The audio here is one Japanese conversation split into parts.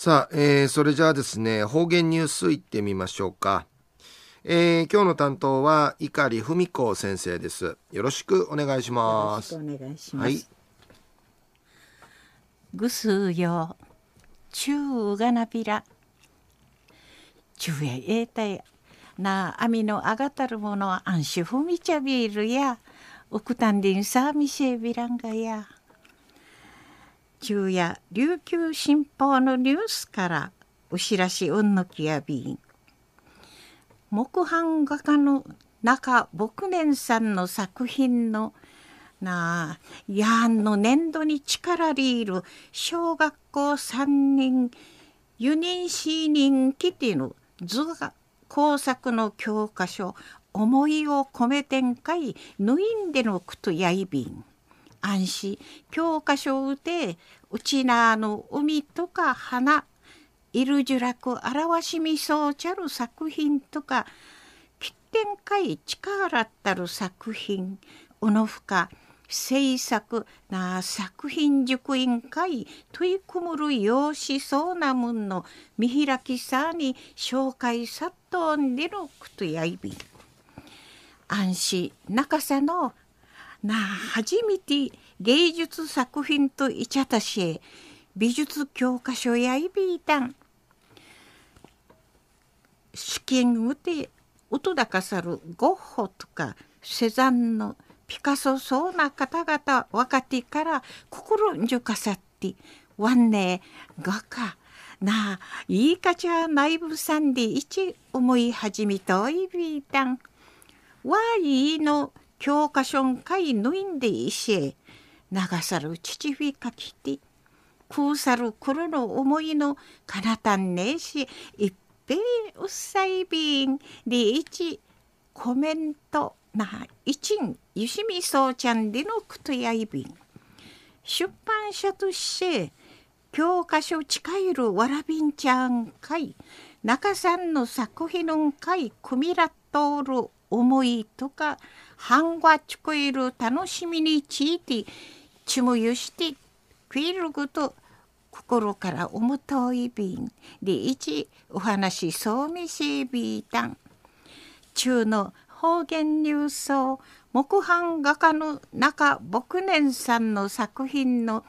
さあ、えー、それじゃあですね、方言ニュースいってみましょうか。えー、今日の担当は碇文子先生です。よろしくお願いします。お願いします。はい。ぐすよ、ちゅうがなびら。ちゅうやえいたや。なあみのあがたるものあんしふみちゃびるや。うくたんりんさみせびらんがや。昼夜琉球新報のニュースからうしらしうんのきやびん。木版画家の中牧年さんの作品のなあやんの年度に力りいる小学校3人輸人四人キティの図画工作の教科書思いを込めてんかいぬいんでのくとやいびん。安心。教科書をうてうちなの海とか花いるじゅらく表しみそうちゃる作品とか喫点会力ったる作品おのふか制作な作品塾委員会取り組むるようしそうなもんの見開きさに紹介さっとんでのくとやいび。安心。中さのなあ初めて芸術作品といちゃたし美術教科書やいびいたん。試験うて音高さるゴッホとかセザンのピカソそうな方々若手から心んじゅかさってわんね画家なあいいかちゃ内部さんでいち思い始めといびいたん。わいいの教科書んかいぬいんでいしえ流さる父びかきてくうさる黒の思いのかなたんねえしいっぺうっさいびんでいちコメントないちんゆしみそうちゃんでのくとやいびん出版社として教科書近いるわらびんちゃんかい中さんの作品のんかいくみらっとおる思いとか半がちこえる楽しみについてちむゆしてクイルグと心から思といびんで一お話そうみせびたん。中の方言ニュースを木版画家の中牧年さんの作品の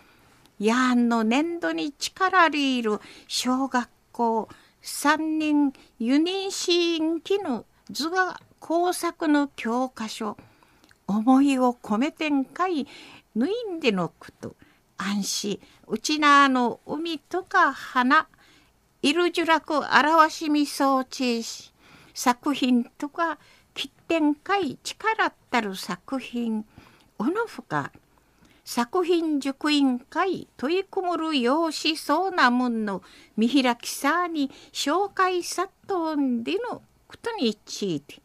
やんの年度に力りいる小学校三人輸入シーン機の図画工作の教科書思いを込めてんかいぬいんでのこと安心うちなの海とか花いるじゅらく表しみそうちし作品とか切点かい力ったる作品おのふか作品塾員会取り組むるようしそうなもんの見開きさに紹介さっとんでのことについて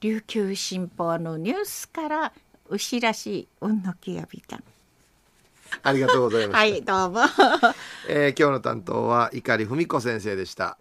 琉球新報のニュースから牛らしうんのきやびた。ありがとうございますはいどうも、えー、今日の担当は碇文子先生でした